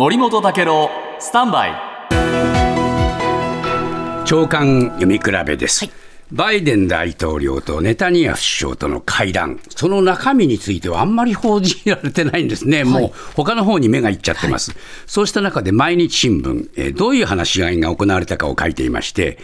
森本武郎スタンバイ。長官読み比べです、バイデン大統領とネタニヤフ首相との会談、その中身についてはあんまり報じられてないんですね、もう他の方に目がいっちゃってます、そうした中で毎日新聞、えーどういう話し合いが行われたかを書いていまして、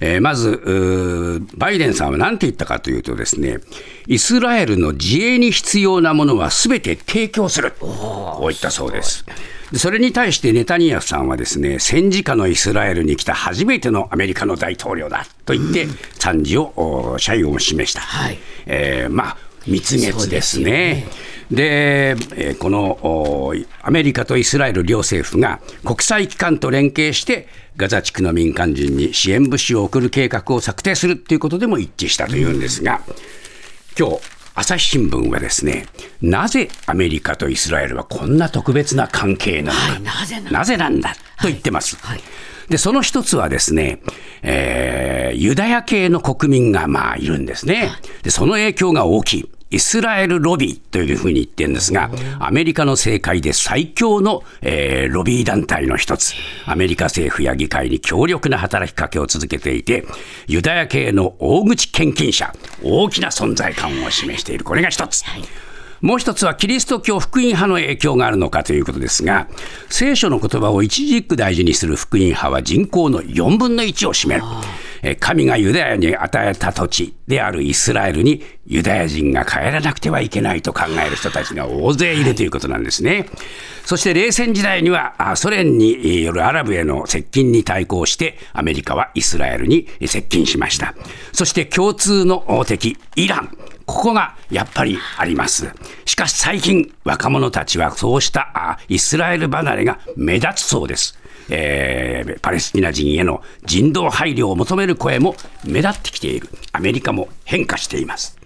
えーまずバイデンさんは何て言ったかというとですね、イスラエルの自衛に必要なものはすべて提供する、こう言ったそうです。でそれに対してネタニヤフさんはですね戦時下のイスラエルに来た初めてのアメリカの大統領だと言って賛辞をお謝意を示した、はい。えーまあ蜜月ですね。でえーこのおアメリカとイスラエル両政府が国際機関と連携してガザ地区の民間人に支援物資を送る計画を策定するということでも一致したというんですが、今日朝日新聞はですねなぜアメリカとイスラエルはこんな特別な関係なのか、はいなぜなのかなぜなんだと言ってます。はいでその一つはですね、えーユダヤ系の国民がまあいるんですね。でその影響が大きい。イスラエルロビーというふうに言ってるんですが、アメリカの政界で最強の、えーロビー団体の一つ、アメリカ政府や議会に強力な働きかけを続けていて、ユダヤ系の大口献金者、大きな存在感を示している。これが一つ。もう一つはキリスト教福音派の影響があるのかということですが、聖書の言葉を一軸大事にする福音派は人口の4分の1を占める。神がユダヤに与えた土地であるイスラエルにユダヤ人が帰らなくてはいけないと考える人たちが大勢いるということなんですね。そして冷戦時代にはソ連によるアラブへの接近に対抗してアメリカはイスラエルに接近しました。そして共通の敵イラン。ここがやっぱりあります。しかし最近、若者たちはそうしたあイスラエル離れが目立つそうです。えーパレスチナ人への人道配慮を求める声も目立ってきている。アメリカも変化しています。